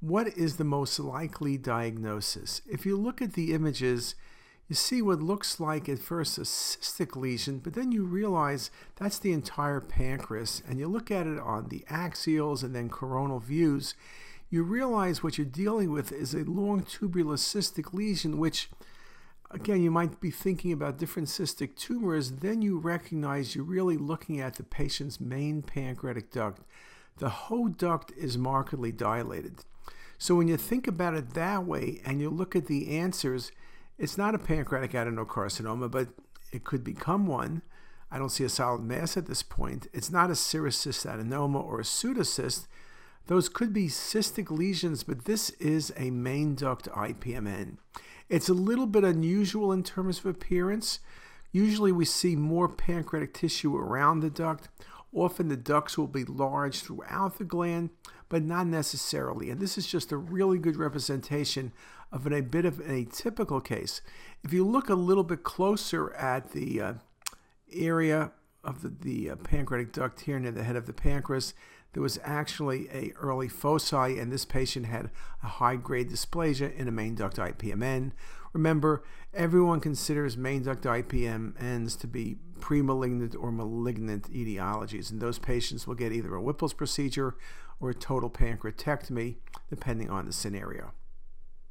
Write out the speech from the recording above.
what is the most likely diagnosis? If you look at the images, you see what looks like at first a cystic lesion, but then you realize that's the entire pancreas, and you look at it on the axials and then coronal views, you realize what you're dealing with is a long tubular cystic lesion, which again, you might be thinking about different cystic tumors, then you recognize you're really looking at the patient's main pancreatic duct. The whole duct is markedly dilated. So when you think about it that way and you look at the answers, it's not a pancreatic adenocarcinoma, but it could become one. I don't see a solid mass at this point. It's not a serous cystadenoma or a pseudocyst. Those could be cystic lesions, but this is a main duct IPMN. It's a little bit unusual in terms of appearance. Usually we see more pancreatic tissue around the duct. Often the ducts will be large throughout the gland, but not necessarily. And this is just a really good representation of an, a bit of an atypical case. If you look a little bit closer at the uh, area of the, the uh, pancreatic duct here near the head of the pancreas, there was actually a early foci, and this patient had a high-grade dysplasia in a main duct IPMN. Remember, everyone considers main duct IPMNs to be premalignant or malignant etiologies, and those patients will get either a Whipple's procedure or a total pancreatectomy, depending on the scenario.